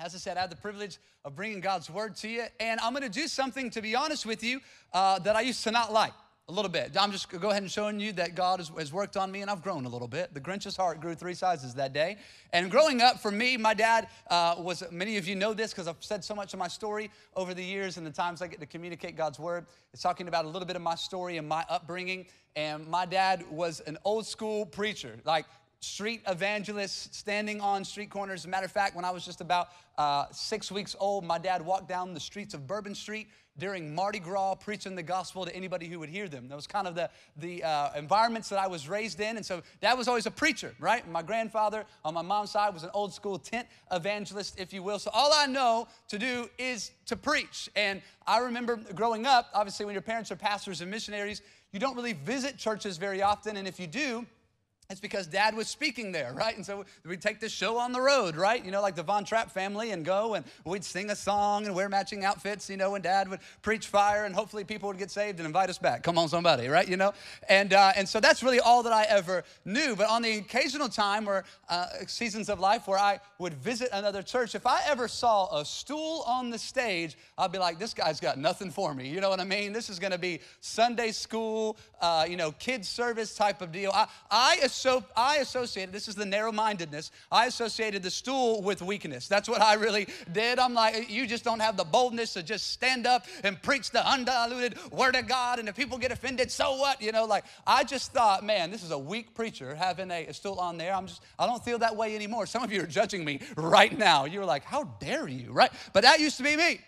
As I said, I have the privilege of bringing God's word to you, and I'm going to do something, to be honest with you, uh, that I used to not like a little bit. I'm just go ahead and showing you that God has, has, worked on me, and I've grown a little bit. The Grinch's heart grew three sizes that day. And growing up, for me, my dad uh, was. Many of you know this because I've said so much of my story over the years, and the times I get to communicate God's word. It's talking about a little bit of my story and my upbringing. And my dad was an old school preacher, like street evangelists standing on street corners. As a matter of fact, when I was just about uh, six weeks old, my dad walked down the streets of Bourbon Street during Mardi Gras preaching the gospel to anybody who would hear them. That was kind of the, the uh, environments that I was raised in. And so dad was always a preacher, right? My grandfather on my mom's side was an old school tent evangelist, if you will. So all I know to do is to preach. And I remember growing up, obviously, when your parents are pastors and missionaries, you don't really visit churches very often. And if you do, it's because dad was speaking there, right? And so we'd take this show on the road, right? You know, like the Von Trapp family and go and we'd sing a song and wear matching outfits, you know, and dad would preach fire and hopefully people would get saved and invite us back. Come on, somebody, right? You know? And, uh, and so that's really all that I ever knew. But on the occasional time or uh, seasons of life where I would visit another church, if I ever saw a stool on the stage, I'd be like, this guy's got nothing for me. You know what I mean? This is going to be Sunday school, uh, you know, kids service type of deal. I, I so I associated, this is the narrow mindedness, I associated the stool with weakness. That's what I really did. I'm like, you just don't have the boldness to just stand up and preach the undiluted word of God. And if people get offended, so what? You know, like, I just thought, man, this is a weak preacher having a, a stool on there. I'm just, I don't feel that way anymore. Some of you are judging me right now. You're like, how dare you, right? But that used to be me.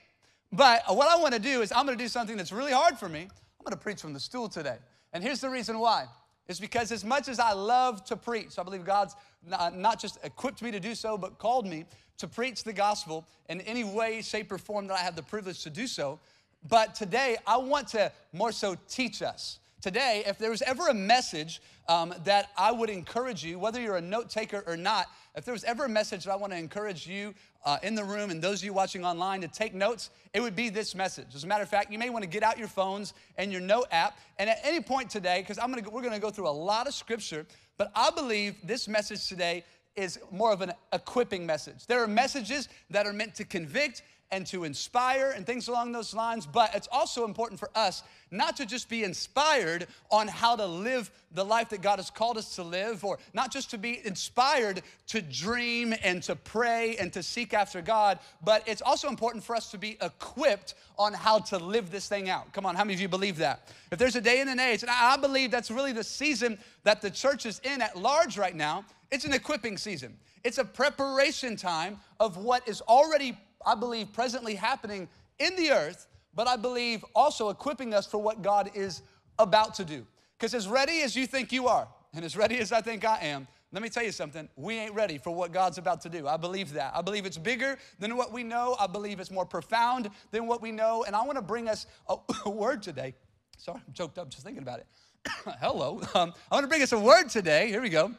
But what I want to do is I'm going to do something that's really hard for me. I'm going to preach from the stool today. And here's the reason why is because as much as I love to preach, I believe God's not just equipped me to do so, but called me to preach the gospel in any way, shape, or form that I have the privilege to do so. But today, I want to more so teach us. Today, if there was ever a message um, that I would encourage you, whether you're a note taker or not, if there was ever a message that I want to encourage you uh, in the room and those of you watching online to take notes, it would be this message. As a matter of fact, you may want to get out your phones and your note app, and at any point today, because I'm gonna we're gonna go through a lot of scripture, but I believe this message today is more of an equipping message. There are messages that are meant to convict and to inspire and things along those lines. But it's also important for us not to just be inspired on how to live the life that God has called us to live, or not just to be inspired to dream and to pray and to seek after God, but it's also important for us to be equipped on how to live this thing out. Come on, how many of you believe that? If there's a day and an age, and I believe that's really the season that the church is in at large right now, it's an equipping season. It's a preparation time of what is already I believe, presently happening in the earth, but I believe also equipping us for what God is about to do. Because as ready as you think you are, and as ready as I think I am, let me tell you something. We ain't ready for what God's about to do. I believe that. I believe it's bigger than what we know. I believe it's more profound than what we know. And I want to bring us a, a word today. Sorry, I'm choked up just thinking about it. Hello. Um, I want to bring us a word today. Here we go.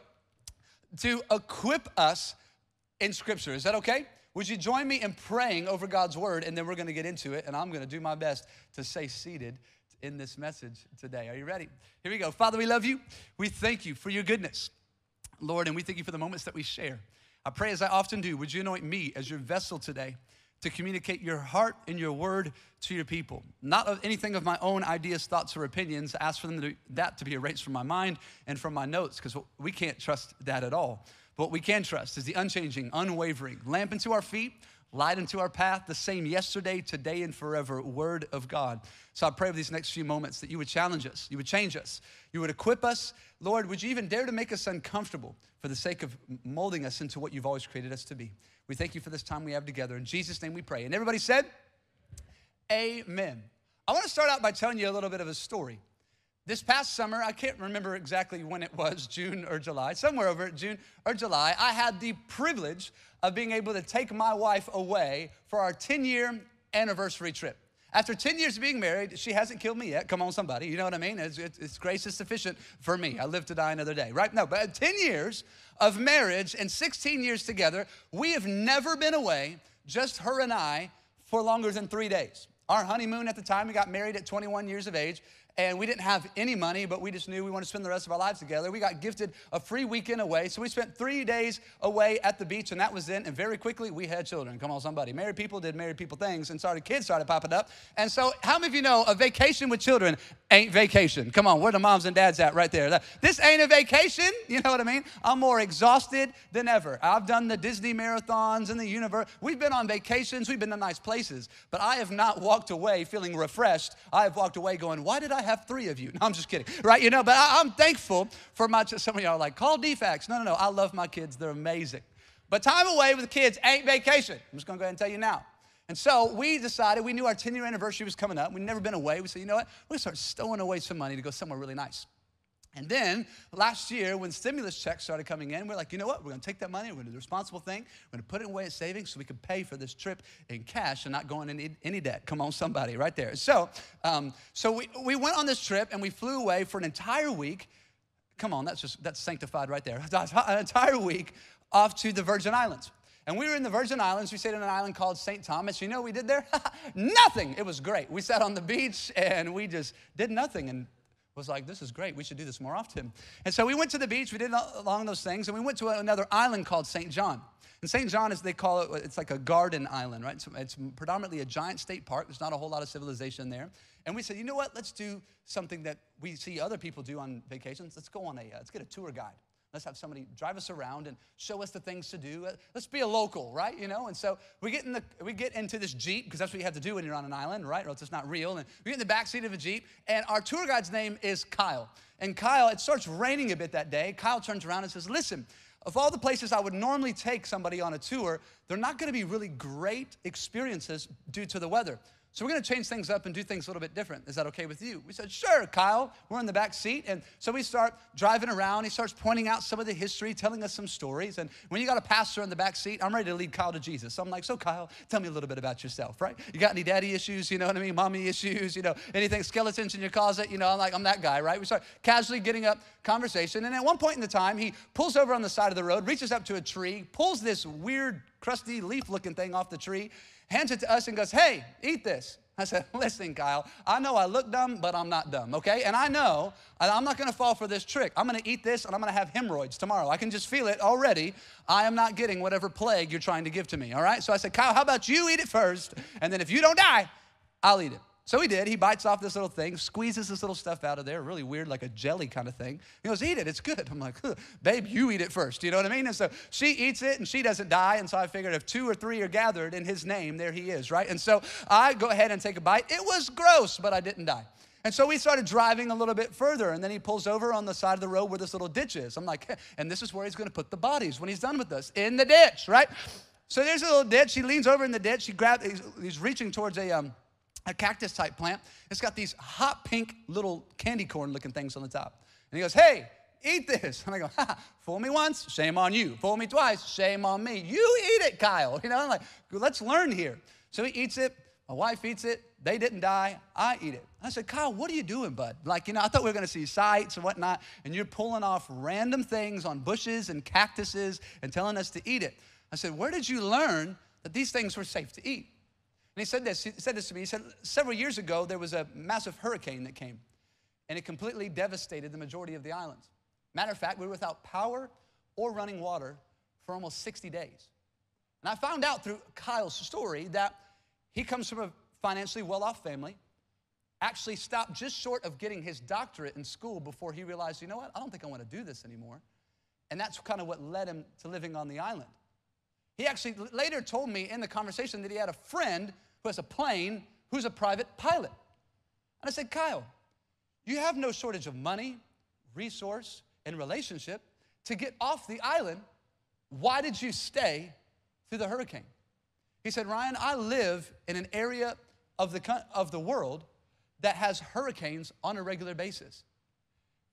To equip us in Scripture. Is that okay? Would you join me in praying over God's word? And then we're going to get into it. And I'm going to do my best to stay seated in this message today. Are you ready? Here we go. Father, we love you. We thank you for your goodness, Lord, and we thank you for the moments that we share. I pray as I often do, would you anoint me as your vessel today to communicate your heart and your word to your people? Not of anything of my own ideas, thoughts, or opinions. Ask for them to, that to be erased from my mind and from my notes because we can't trust that at all. But what we can trust is the unchanging, unwavering, lamp into our feet, light into our path, the same yesterday, today, and forever word of God. So I pray over these next few moments that you would challenge us, you would change us, you would equip us. Lord, would you even dare to make us uncomfortable for the sake of molding us into what you've always created us to be? We thank you for this time we have together. In Jesus' name we pray. And everybody said, Amen. I want to start out by telling you a little bit of a story. This past summer, I can't remember exactly when it was, June or July, somewhere over June or July, I had the privilege of being able to take my wife away for our 10 year anniversary trip. After 10 years of being married, she hasn't killed me yet. Come on, somebody. You know what I mean? It's, it's, grace is sufficient for me. I live to die another day, right? No, but 10 years of marriage and 16 years together, we have never been away, just her and I, for longer than three days. Our honeymoon at the time, we got married at 21 years of age, and we didn't have any money, but we just knew we wanted to spend the rest of our lives together. We got gifted a free weekend away, so we spent three days away at the beach, and that was it. And very quickly, we had children. Come on, somebody. Married people did married people things, and started kids started popping up. And so, how many of you know a vacation with children ain't vacation? Come on, where the moms and dads at right there? This ain't a vacation. You know what I mean? I'm more exhausted than ever. I've done the Disney marathons and the universe. We've been on vacations. We've been to nice places, but I have not walked away feeling refreshed. I have walked away going, "Why did I?" Have three of you. No, I'm just kidding, right? You know, but I, am thankful for my, some of y'all are like, call DFACS. No, no, no, I love my kids. They're amazing. But time away with the kids ain't vacation. I'm just gonna go ahead and tell you now. And so we decided, we knew our 10 year anniversary was coming up. We'd never been away. We said, you know what? We're gonna start stowing away some money to go somewhere really nice. And then last year, when stimulus checks started coming in, we're like, you know what? We're gonna take that money, we're gonna do the responsible thing, we're gonna put it away as savings so we can pay for this trip in cash and not going in any debt. Come on, somebody, right there. So, um, so we, we went on this trip and we flew away for an entire week. Come on, that's just that's sanctified right there. An entire week off to the Virgin Islands. And we were in the Virgin Islands. We stayed on an island called St. Thomas. You know we did there? nothing. It was great. We sat on the beach and we just did nothing. And was like, this is great. We should do this more often. And so we went to the beach. We did along those things. And we went to another island called St. John. And St. John, as they call it, it's like a garden island, right? It's, it's predominantly a giant state park. There's not a whole lot of civilization there. And we said, you know what? Let's do something that we see other people do on vacations. Let's go on a, uh, let's get a tour guide. Let's have somebody drive us around and show us the things to do. Uh, let's be a local, right? You know, and so we get in the we get into this jeep because that's what you have to do when you're on an island, right? Or else it's not real. And we get in the back seat of a jeep, and our tour guide's name is Kyle. And Kyle, it starts raining a bit that day. Kyle turns around and says, "Listen, of all the places I would normally take somebody on a tour, they're not going to be really great experiences due to the weather. So we're going to change things up and do things a little bit different. Is that okay with you? We said, sure, Kyle. We're in the back seat. And so we start driving around. He starts pointing out some of the history, telling us some stories. And when you got a pastor in the back seat, I'm ready to lead Kyle to Jesus. So I'm like, so Kyle, tell me a little bit about yourself, right? You got any daddy issues? You know what I mean? Mommy issues? You know, anything, skeletons in your closet? You know, I'm like, I'm that guy, right? We start casually getting up conversation. And at one point in the time, he pulls over on the side of the road, reaches up to a tree, pulls this weird, crusty leaf looking thing off the tree, hands it to us, and goes, hey, eat this. I said, listen, Kyle, I know I look dumb, but I'm not dumb, okay? And I know I'm not gonna fall for this trick. I'm gonna eat this and I'm gonna have hemorrhoids tomorrow. I can just feel it already. I am not getting whatever plague you're trying to give to me, all right? So I said, Kyle, how about you eat it first? And then if you don't die, I'll eat it. So he did. He bites off this little thing, squeezes this little stuff out of there, really weird, like a jelly kind of thing. He goes, Eat it, it's good. I'm like, Babe, you eat it first. You know what I mean? And so she eats it and she doesn't die. And so I figured if two or three are gathered in his name, there he is, right? And so I go ahead and take a bite. It was gross, but I didn't die. And so we started driving a little bit further, and then he pulls over on the side of the road where this little ditch is. I'm like, and this is where he's gonna put the bodies when he's done with us in the ditch, right? So there's a little ditch. He leans over in the ditch. He grabs, he's, he's reaching towards a, um, a cactus type plant. It's got these hot pink little candy corn looking things on the top. And he goes, Hey, eat this. And I go, ha, fool me once, shame on you. Fool me twice, shame on me. You eat it, Kyle. You know, I'm like, let's learn here. So he eats it. My wife eats it. They didn't die. I eat it. I said, Kyle, what are you doing, bud? Like, you know, I thought we were going to see sights and whatnot, and you're pulling off random things on bushes and cactuses and telling us to eat it. I said, where did you learn that these things were safe to eat? And he said this, he said this to me. He said, several years ago, there was a massive hurricane that came, and it completely devastated the majority of the islands. Matter of fact, we were without power or running water for almost 60 days. And I found out through Kyle's story that he comes from a financially well off family, actually stopped just short of getting his doctorate in school before he realized, you know what, I don't think I want to do this anymore. And that's kind of what led him to living on the island. He actually later told me in the conversation that he had a friend who has a plane who's a private pilot. And I said, Kyle, you have no shortage of money, resource, and relationship to get off the island. Why did you stay through the hurricane? He said, Ryan, I live in an area of the, of the world that has hurricanes on a regular basis.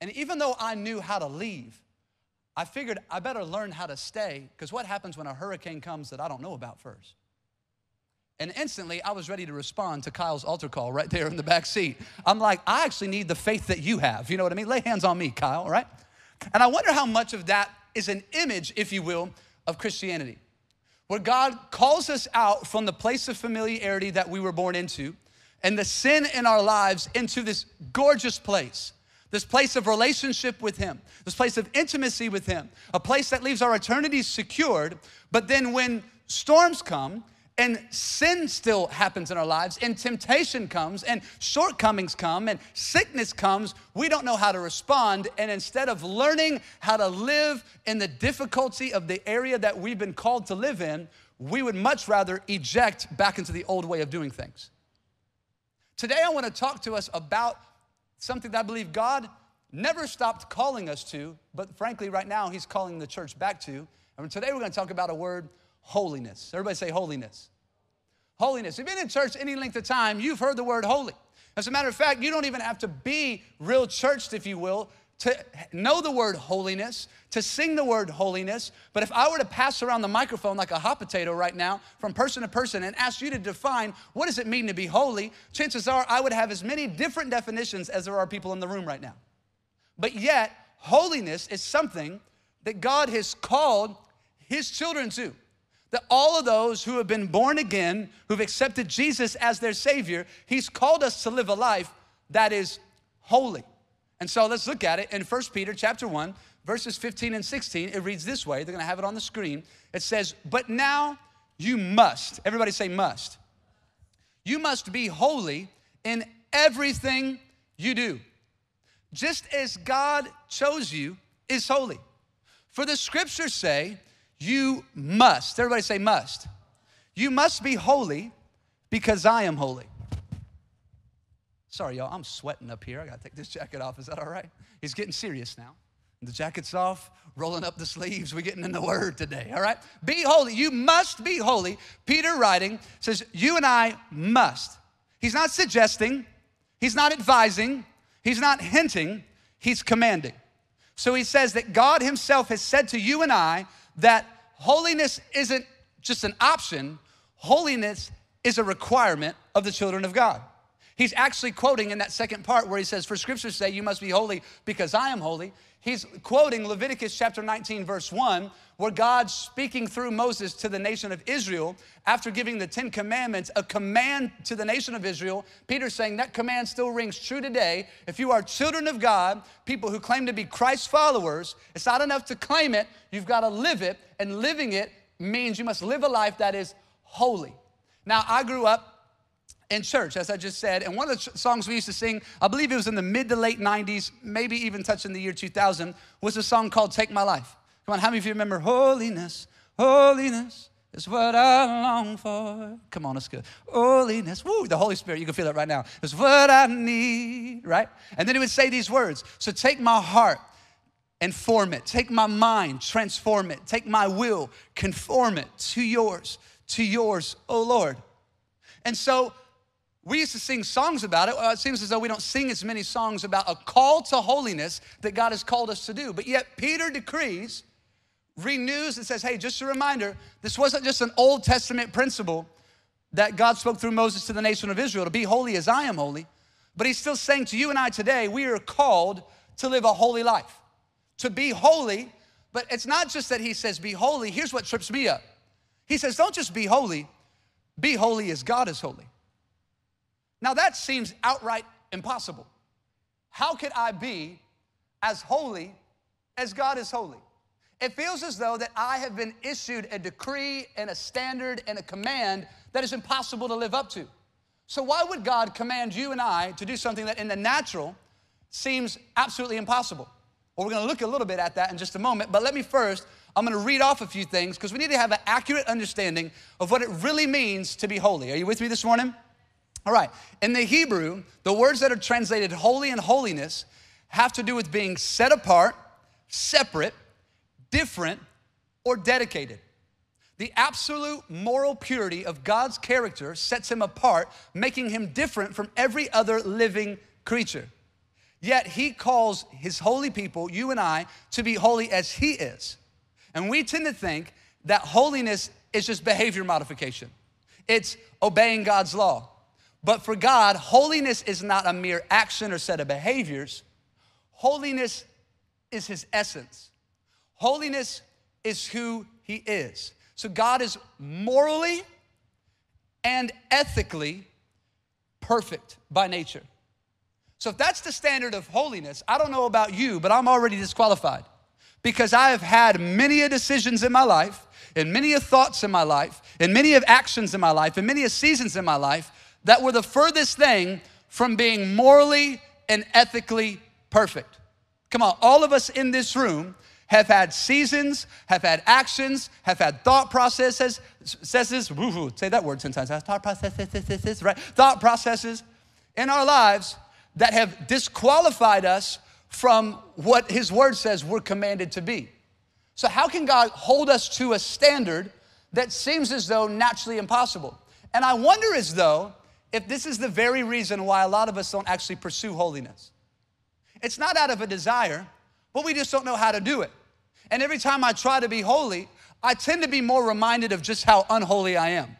And even though I knew how to leave, I figured I better learn how to stay because what happens when a hurricane comes that I don't know about first? And instantly, I was ready to respond to Kyle's altar call right there in the back seat. I'm like, I actually need the faith that you have. You know what I mean? Lay hands on me, Kyle, right? And I wonder how much of that is an image, if you will, of Christianity, where God calls us out from the place of familiarity that we were born into and the sin in our lives into this gorgeous place. This place of relationship with Him, this place of intimacy with Him, a place that leaves our eternity secured. But then when storms come and sin still happens in our lives, and temptation comes, and shortcomings come, and sickness comes, we don't know how to respond. And instead of learning how to live in the difficulty of the area that we've been called to live in, we would much rather eject back into the old way of doing things. Today, I want to talk to us about something that I believe God never stopped calling us to, but frankly, right now, He's calling the church back to. And today, we're going to talk about a word holiness. Everybody say holiness. Holiness. If you've been in church any length of time, you've heard the word holy. As a matter of fact, you don't even have to be real churched, if you will, to know the word holiness, to sing the word holiness. But if I were to pass around the microphone like a hot potato right now from person to person and ask you to define what does it mean to be holy, chances are I would have as many different definitions as there are people in the room right now. But yet, holiness is something that God has called his children to that all of those who have been born again, who've accepted Jesus as their Savior, He's called us to live a life that is holy. And so let's look at it in 1 Peter chapter 1, verses 15 and 16. It reads this way. They're gonna have it on the screen. It says, But now you must, everybody say must. You must be holy in everything you do, just as God chose you is holy. For the scriptures say, you must, everybody say must. You must be holy because I am holy. Sorry, y'all, I'm sweating up here. I gotta take this jacket off. Is that all right? He's getting serious now. The jacket's off, rolling up the sleeves. We're getting in the word today, all right? Be holy. You must be holy. Peter writing says, You and I must. He's not suggesting, he's not advising, he's not hinting, he's commanding. So he says that God himself has said to you and I that holiness isn't just an option, holiness is a requirement of the children of God. He's actually quoting in that second part where he says, For scriptures say, You must be holy because I am holy. He's quoting Leviticus chapter 19, verse 1, where God's speaking through Moses to the nation of Israel after giving the Ten Commandments, a command to the nation of Israel. Peter's saying that command still rings true today. If you are children of God, people who claim to be Christ followers, it's not enough to claim it, you've got to live it, and living it means you must live a life that is holy. Now, I grew up in church, as I just said. And one of the songs we used to sing, I believe it was in the mid to late 90s, maybe even touching the year 2000, was a song called Take My Life. Come on, how many of you remember Holiness, Holiness is what I long for? Come on, it's good. Holiness, woo, the Holy Spirit, you can feel it right now, is what I need, right? And then he would say these words So take my heart and form it, take my mind, transform it, take my will, conform it to yours, to yours, oh Lord. And so we used to sing songs about it. Well, it seems as though we don't sing as many songs about a call to holiness that God has called us to do. But yet, Peter decrees, renews, and says, hey, just a reminder this wasn't just an Old Testament principle that God spoke through Moses to the nation of Israel to be holy as I am holy. But he's still saying to you and I today, we are called to live a holy life, to be holy. But it's not just that he says, be holy. Here's what trips me up. He says, don't just be holy, be holy as God is holy. Now that seems outright impossible. How could I be as holy as God is holy? It feels as though that I have been issued a decree and a standard and a command that is impossible to live up to. So why would God command you and I to do something that in the natural seems absolutely impossible? Well, we're gonna look a little bit at that in just a moment, but let me first, I'm gonna read off a few things because we need to have an accurate understanding of what it really means to be holy. Are you with me this morning? All right, in the Hebrew, the words that are translated holy and holiness have to do with being set apart, separate, different, or dedicated. The absolute moral purity of God's character sets him apart, making him different from every other living creature. Yet he calls his holy people, you and I, to be holy as he is. And we tend to think that holiness is just behavior modification, it's obeying God's law. But for God, holiness is not a mere action or set of behaviors. Holiness is his essence. Holiness is who he is. So God is morally and ethically perfect by nature. So if that's the standard of holiness, I don't know about you, but I'm already disqualified because I have had many decisions in my life, and many thoughts in my life, and many of actions in my life, and many a seasons in my life that were the furthest thing from being morally and ethically perfect. Come on, all of us in this room have had seasons, have had actions, have had thought processes, processes, woo say that word 10 times, thought processes, right? Thought processes in our lives that have disqualified us from what his word says we're commanded to be. So how can God hold us to a standard that seems as though naturally impossible? And I wonder as though if this is the very reason why a lot of us don't actually pursue holiness. It's not out of a desire, but we just don't know how to do it. And every time I try to be holy, I tend to be more reminded of just how unholy I am.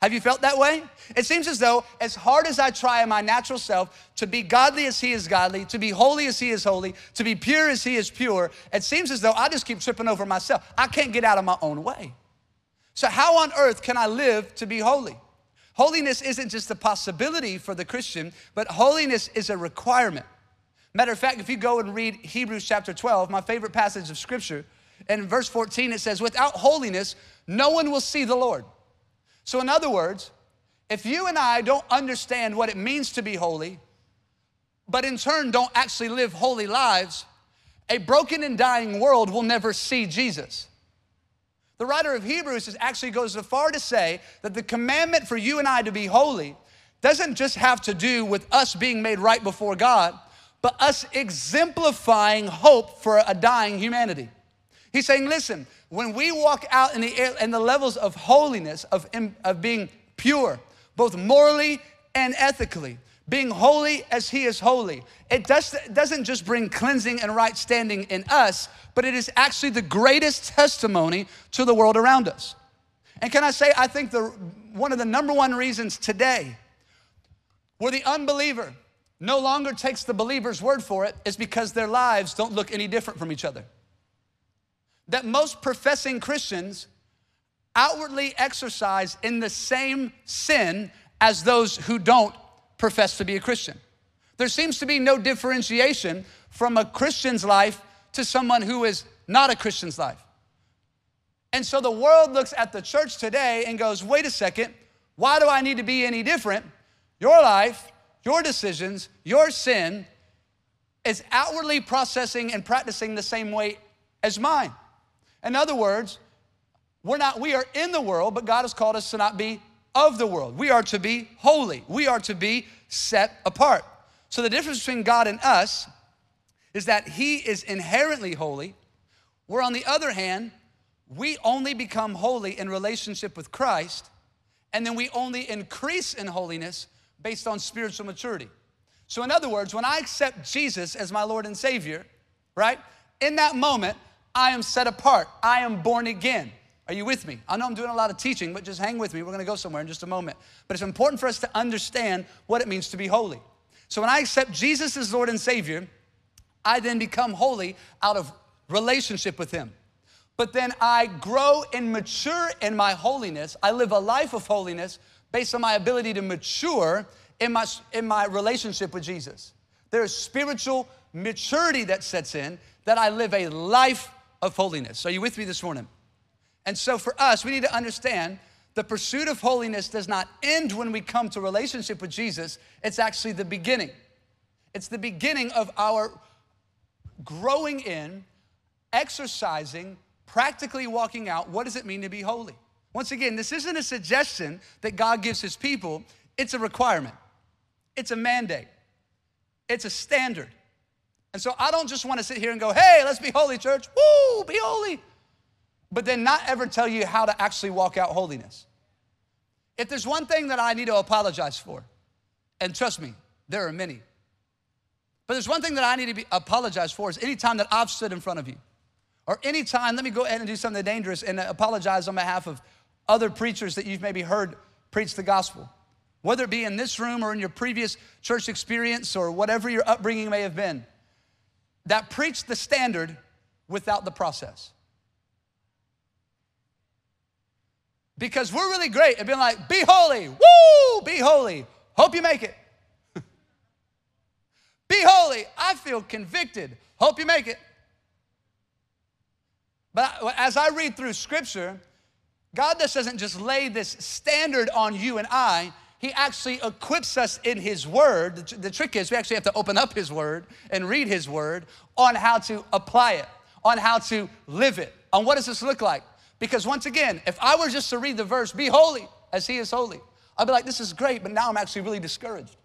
Have you felt that way? It seems as though, as hard as I try in my natural self to be godly as He is godly, to be holy as He is holy, to be pure as He is pure, it seems as though I just keep tripping over myself. I can't get out of my own way. So, how on earth can I live to be holy? Holiness isn't just a possibility for the Christian, but holiness is a requirement. Matter of fact, if you go and read Hebrews chapter 12, my favorite passage of scripture, in verse 14 it says, Without holiness, no one will see the Lord. So, in other words, if you and I don't understand what it means to be holy, but in turn don't actually live holy lives, a broken and dying world will never see Jesus. The writer of Hebrews actually goes so far to say that the commandment for you and I to be holy doesn't just have to do with us being made right before God, but us exemplifying hope for a dying humanity. He's saying, listen, when we walk out in the, air, in the levels of holiness, of, of being pure, both morally and ethically, being holy as He is holy, it does, doesn't just bring cleansing and right standing in us, but it is actually the greatest testimony to the world around us. And can I say, I think the, one of the number one reasons today where the unbeliever no longer takes the believer's word for it is because their lives don't look any different from each other. That most professing Christians outwardly exercise in the same sin as those who don't profess to be a Christian. There seems to be no differentiation from a Christian's life to someone who is not a Christian's life. And so the world looks at the church today and goes, wait a second, why do I need to be any different? Your life your decisions, your sin is outwardly processing and practicing the same way as mine. In other words, we're not, we are in the world, but God has called us to not be of the world. We are to be holy. We are to be set apart. So the difference between God and us is that He is inherently holy, where on the other hand, we only become holy in relationship with Christ, and then we only increase in holiness based on spiritual maturity. So, in other words, when I accept Jesus as my Lord and Savior, right, in that moment, I am set apart. I am born again. Are you with me? I know I'm doing a lot of teaching, but just hang with me. We're gonna go somewhere in just a moment. But it's important for us to understand what it means to be holy. So, when I accept Jesus as Lord and Savior, I then become holy out of relationship with Him. But then I grow and mature in my holiness. I live a life of holiness based on my ability to mature in my, in my relationship with Jesus. There's spiritual maturity that sets in that I live a life of holiness. Are you with me this morning? And so for us, we need to understand the pursuit of holiness does not end when we come to relationship with Jesus. It's actually the beginning. It's the beginning of our growing in, exercising, practically walking out what does it mean to be holy? Once again, this isn't a suggestion that God gives his people, it's a requirement, it's a mandate, it's a standard. And so I don't just want to sit here and go, hey, let's be holy, church. Woo, be holy. But then not ever tell you how to actually walk out holiness. If there's one thing that I need to apologize for, and trust me, there are many. But there's one thing that I need to be, apologize for is anytime that I've stood in front of you, or anytime, let me go ahead and do something dangerous and apologize on behalf of other preachers that you've maybe heard preach the gospel, whether it be in this room or in your previous church experience or whatever your upbringing may have been, that preached the standard without the process. Because we're really great at being like, be holy, woo, be holy, hope you make it. Be holy. I feel convicted. Hope you make it. But as I read through scripture, God just doesn't just lay this standard on you and I, He actually equips us in His Word. The, the, trick is we actually have to open up His Word and read His Word on how to apply it, on how to live it, on what does this look like. Because once again, if I were just to read the verse, be holy as He is holy, I'd be like, this is great, but now I'm actually really discouraged.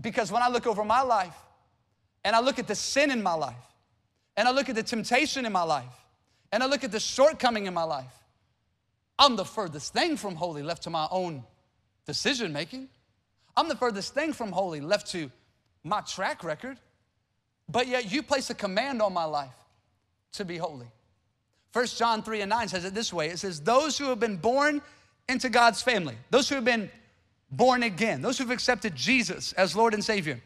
Because when I look over my life and I look at the sin in my life and I look at the temptation in my life and I look at the shortcoming in my life, I'm the furthest thing from holy left to my own decision making. I'm the furthest thing from holy left to my track record. But yet you place a command on my life to be holy. 1 John 3 and 9 says it this way it says, Those who have been born into God's family, those who have been born again, those who've accepted Jesus as Lord and Savior,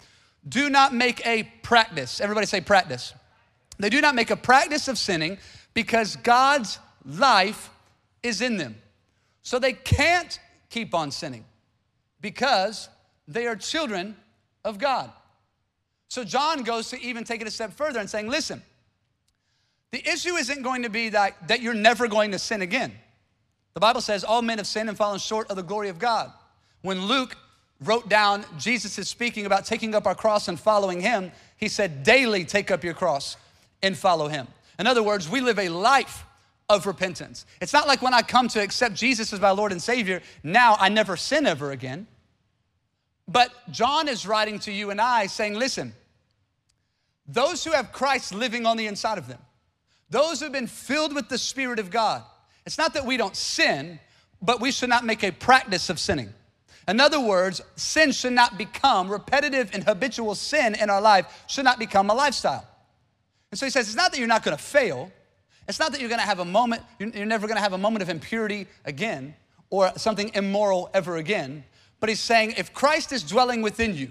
do not make a practice. Everybody say practice. They do not make a practice of sinning because God's life is in them. So they can't keep on sinning because they are children of God. So John goes to even take it a step further and saying, listen, the issue isn't going to be that, that you're never going to sin again. The Bible says all men have sinned and fallen short of the glory of God. When Luke wrote down Jesus is speaking about taking up our cross and following him, he said, daily take up your cross and follow him. In other words, we live a life of repentance. It's not like when I come to accept Jesus as my Lord and Savior, now I never sin ever again. But John is writing to you and I saying, listen, those who have Christ living on the inside of them, those who have been filled with the Spirit of God, it's not that we don't sin, but we should not make a practice of sinning. In other words, sin should not become repetitive and habitual sin in our life, should not become a lifestyle. And so he says, it's not that you're not gonna fail, it's not that you're gonna have a moment, you're never gonna have a moment of impurity again or something immoral ever again. But he's saying, if Christ is dwelling within you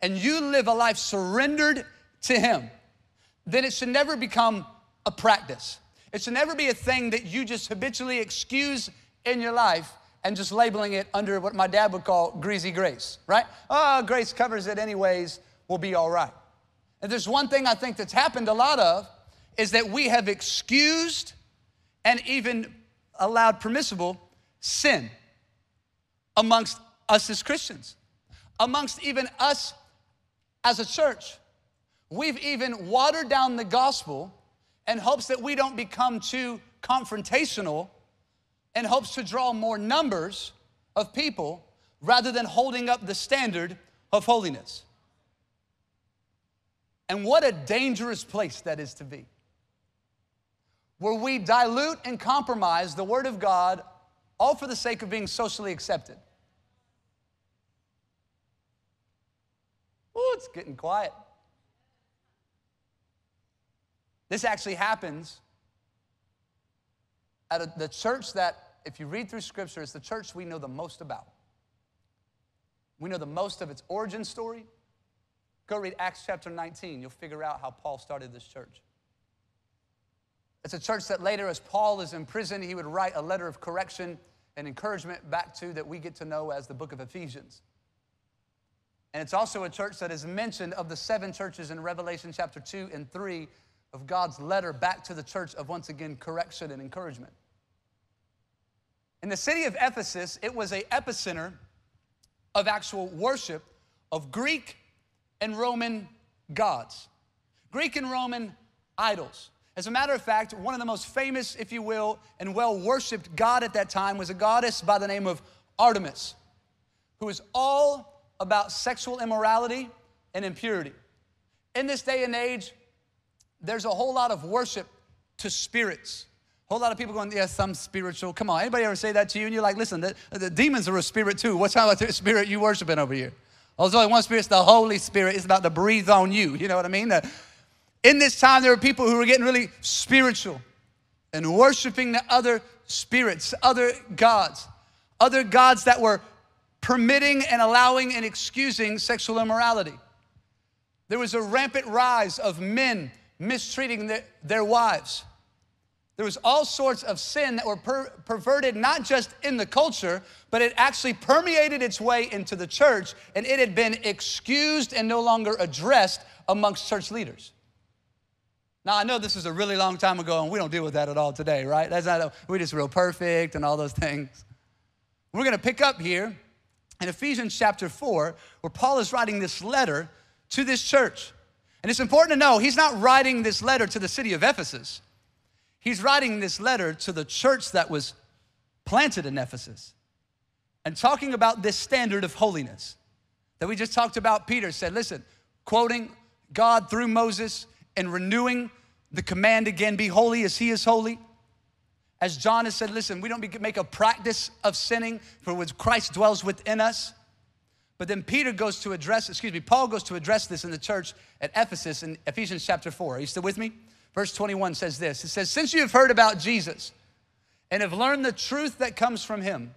and you live a life surrendered to him, then it should never become a practice. It should never be a thing that you just habitually excuse in your life and just labeling it under what my dad would call greasy grace, right? Oh, grace covers it anyways, we'll be all right. And there's one thing I think that's happened a lot of is that we have excused and even allowed permissible sin amongst us as Christians, amongst even us as a church. We've even watered down the gospel in hopes that we don't become too confrontational and hopes to draw more numbers of people rather than holding up the standard of holiness. And what a dangerous place that is to be. Where we dilute and compromise the Word of God all for the sake of being socially accepted. Oh, it's getting quiet. This actually happens at a, the church that, if you read through Scripture, is the church we know the most about. We know the most of its origin story. Go read Acts chapter 19. You'll figure out how Paul started this church. It's a church that later, as Paul is in prison, he would write a letter of correction and encouragement back to that we get to know as the book of Ephesians. And it's also a church that is mentioned of the seven churches in Revelation chapter 2 and 3 of God's letter back to the church of once again correction and encouragement. In the city of Ephesus, it was a epicenter of actual worship of Greek and Roman gods, Greek and Roman idols. As a matter of fact, one of the most famous, if you will, and well worshiped god at that time was a goddess by the name of Artemis, who was all about sexual immorality and impurity. In this day and age, there's a whole lot of worship to spirits. A whole lot of people going, yes, I'm spiritual. Come on, anybody ever say that to you? And you're like, listen, the, the demons are a spirit too. What's kind of spirit you worshiping over here? Oh, there's only one spirit, it's the Holy Spirit. It's about to breathe on you. You know what I mean? in this time, there were people who were getting really spiritual and worshiping the other spirits, other gods, other gods that were permitting and allowing and excusing sexual immorality. There was a rampant rise of men mistreating their, their wives. there was all sorts of sin that were per- perverted not just in the culture, but it actually permeated its way into the church and it had been excused and no longer addressed amongst church leaders. Now, I know this is a really long time ago and we don't deal with that at all today, right? That's not, we're just real perfect and all those things. We're gonna pick up here in Ephesians chapter 4, where Paul is writing this letter to this church. And it's important to know he's not writing this letter to the city of Ephesus. He's writing this letter to the church that was planted in Ephesus and talking about this standard of holiness that we just talked about. Peter said, Listen, quoting God through Moses and renewing the command again be holy as he is holy. As John has said, listen, we don't make a practice of sinning, for when Christ dwells within us. But then Peter goes to address, excuse me, Paul goes to address this in the church at Ephesus in Ephesians chapter 4. Are you still with me? Verse 21 says this It says, Since you have heard about Jesus and have learned the truth that comes from him,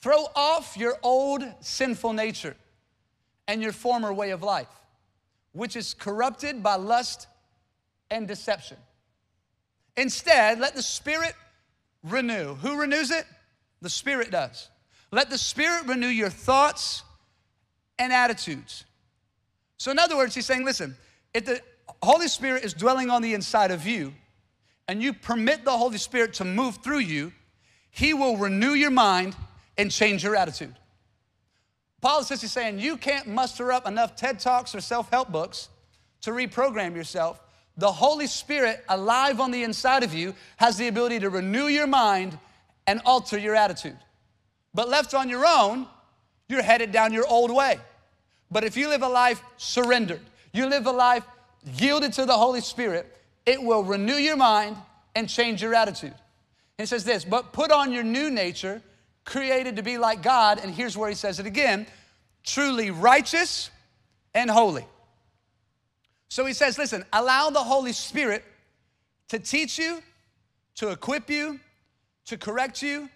throw off your old sinful nature and your former way of life, which is corrupted by lust and deception. Instead, let the Spirit renew. Who renews it? The Spirit does. Let the Spirit renew your thoughts and attitudes. So, in other words, he's saying, listen, if the Holy Spirit is dwelling on the inside of you, and you permit the Holy Spirit to move through you, He will renew your mind and change your attitude. Paul is just saying you can't muster up enough TED Talks or self help books to reprogram yourself. The Holy Spirit, alive on the inside of you, has the ability to renew your mind and alter your attitude. But left on your own, you're headed down your old way. But if you live a life surrendered, you live a life yielded to the Holy Spirit, it will renew your mind and change your attitude. And it says this, but put on your new nature, created to be like God. And here's where he says it again truly righteous and holy. So he says, listen, allow the Holy Spirit to teach you, to equip you, to correct you,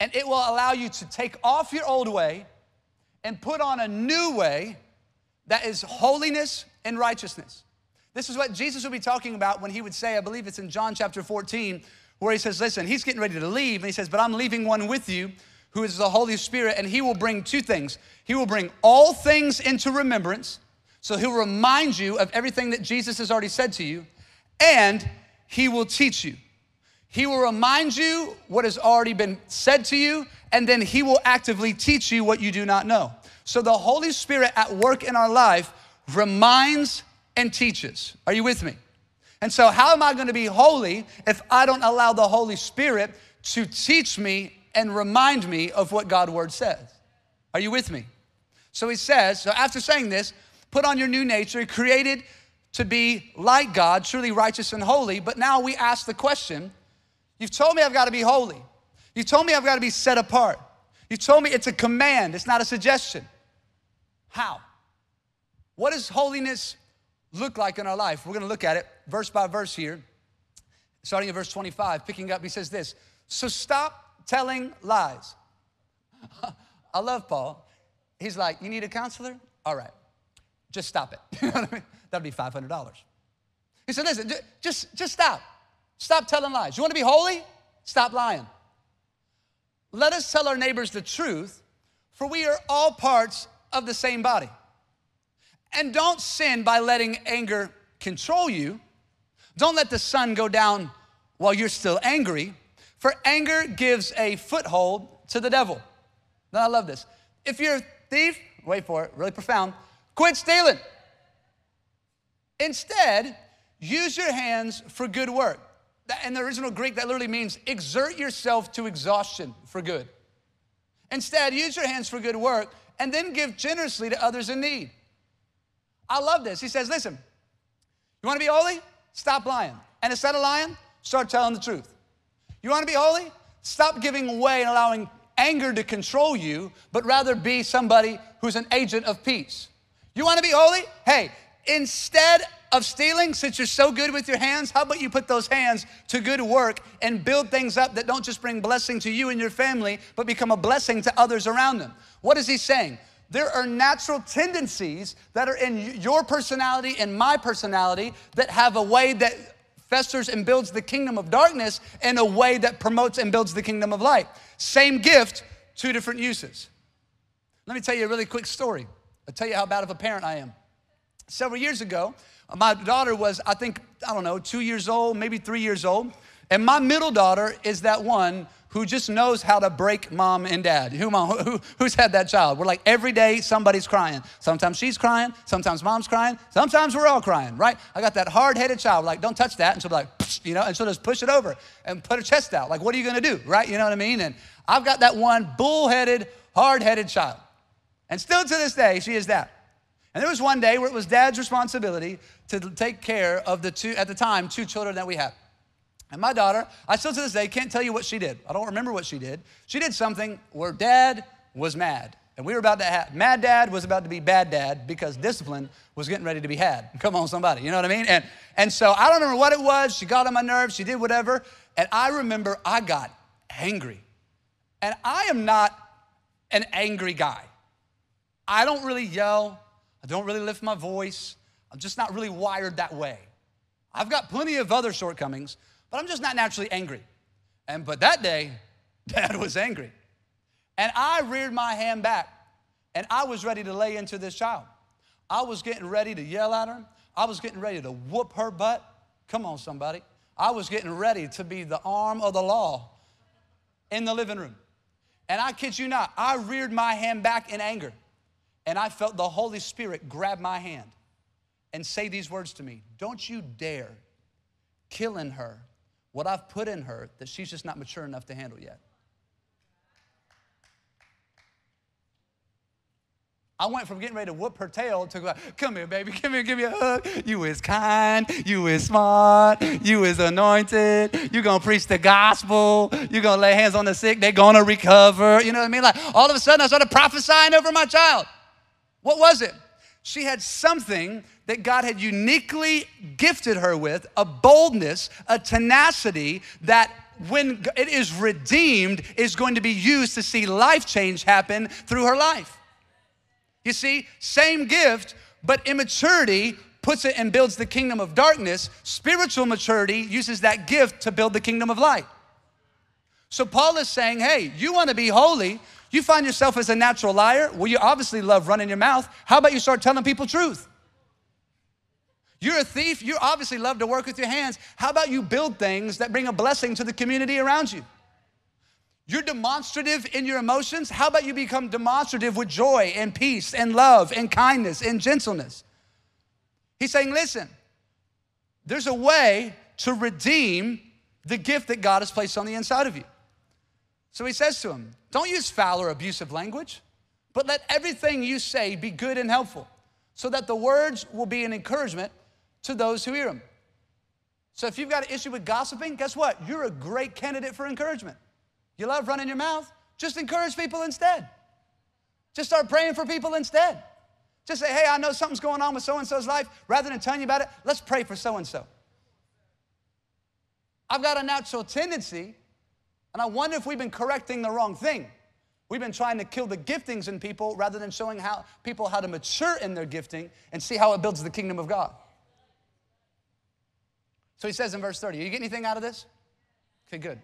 and it will allow you to take off your old way and put on a new way that is holiness and righteousness. This is what Jesus would be talking about when he would say, I believe it's in John chapter 14, where he says, Listen, he's getting ready to leave, and he says, But I'm leaving one with you who is the Holy Spirit, and he will bring two things. He will bring all things into remembrance, so he'll remind you of everything that Jesus has already said to you, and he will teach you. He will remind you what has already been said to you, and then he will actively teach you what you do not know. So the Holy Spirit at work in our life reminds and teaches. Are you with me? And so, how am I going to be holy if I don't allow the Holy Spirit to teach me and remind me of what God's word says? Are you with me? So he says, so after saying this, put on your new nature, created to be like God, truly righteous and holy. But now we ask the question You've told me I've got to be holy. You've told me I've got to be set apart. You've told me it's a command, it's not a suggestion. How? What does holiness look like in our life? We're going to look at it verse by verse here, starting at verse 25, picking up. He says this So stop telling lies. I love Paul. He's like, You need a counselor? All right, just stop it. That'd be $500. He said, Listen, just, just stop. Stop telling lies. You want to be holy? Stop lying. Let us tell our neighbors the truth, for we are all parts of the same body. And don't sin by letting anger control you. Don't let the sun go down while you're still angry, for anger gives a foothold to the devil. Now, I love this. If you're a thief, wait for it, really profound, quit stealing. Instead, use your hands for good work. In the original Greek, that literally means exert yourself to exhaustion for good. Instead, use your hands for good work and then give generously to others in need. I love this. He says, listen, you wanna be holy? Stop lying. And instead of lying, start telling the truth. You wanna be holy? Stop giving way and allowing anger to control you, but rather be somebody who's an agent of peace. You wanna be holy? Hey, instead of stealing, since you're so good with your hands, how about you put those hands to good work and build things up that don't just bring blessing to you and your family, but become a blessing to others around them? What is he saying? There are natural tendencies that are in your personality and my personality that have a way that festers and builds the kingdom of darkness in a way that promotes and builds the kingdom of light. Same gift, two different uses. Let me tell you a really quick story. I'll tell you how bad of a parent I am. Several years ago, my daughter was, I think, I don't know, two years old, maybe three years old. And my middle daughter is that one who just knows how to break mom and dad. Who, who, who's had that child? We're like every day somebody's crying. Sometimes she's crying, sometimes mom's crying, sometimes we're all crying, right? I got that hard headed child, like, don't touch that. And she'll be like, you know, and she'll just push it over and put her chest out. Like, what are you gonna do, right? You know what I mean? And I've got that one bull-headed, hard-headed child. And still to this day, she is that. And there was one day where it was dad's responsibility to take care of the two, at the time, two children that we had. And my daughter, I still to this day can't tell you what she did. I don't remember what she did. She did something where dad was mad. And we were about to have, mad dad was about to be bad dad because discipline was getting ready to be had. Come on, somebody, you know what I mean? And, and so I don't remember what it was. She got on my nerves, she did whatever. And I remember I got angry. And I am not an angry guy. I don't really yell, I don't really lift my voice. I'm just not really wired that way. I've got plenty of other shortcomings, but I'm just not naturally angry. And but that day, dad was angry. And I reared my hand back and I was ready to lay into this child. I was getting ready to yell at her. I was getting ready to whoop her butt. Come on, somebody. I was getting ready to be the arm of the law in the living room. And I kid you not, I reared my hand back in anger. And I felt the Holy Spirit grab my hand and say these words to me Don't you dare kill in her what I've put in her that she's just not mature enough to handle yet. I went from getting ready to whoop her tail to come here, baby, come here, give me a hug. You is kind, you is smart, you is anointed, you gonna preach the gospel, you gonna lay hands on the sick, they gonna recover. You know what I mean? Like all of a sudden I started prophesying over my child. What was it? She had something that God had uniquely gifted her with a boldness, a tenacity that when it is redeemed is going to be used to see life change happen through her life. You see, same gift, but immaturity puts it and builds the kingdom of darkness. Spiritual maturity uses that gift to build the kingdom of light. So Paul is saying, hey, you want to be holy, you find yourself as a natural liar? Well, you obviously love running your mouth. How about you start telling people truth? You're a thief, you obviously love to work with your hands. How about you build things that bring a blessing to the community around you? You're demonstrative in your emotions. How about you become demonstrative with joy and peace and love and kindness and gentleness? He's saying, listen, there's a way to redeem the gift that God has placed on the inside of you. So he says to him, Don't use foul or abusive language, but let everything you say be good and helpful, so that the words will be an encouragement to those who hear them. So if you've got an issue with gossiping, guess what? You're a great candidate for encouragement. You love running your mouth? Just encourage people instead. Just start praying for people instead. Just say, hey, I know something's going on with so and so's life. Rather than telling you about it, let's pray for so and so. I've got a natural tendency and I wonder if we've been correcting the wrong thing. We've been trying to kill the giftings in people rather than showing how people how to mature in their gifting and see how it builds the kingdom of God. So he says in verse 30, you get anything out of this? Okay, good.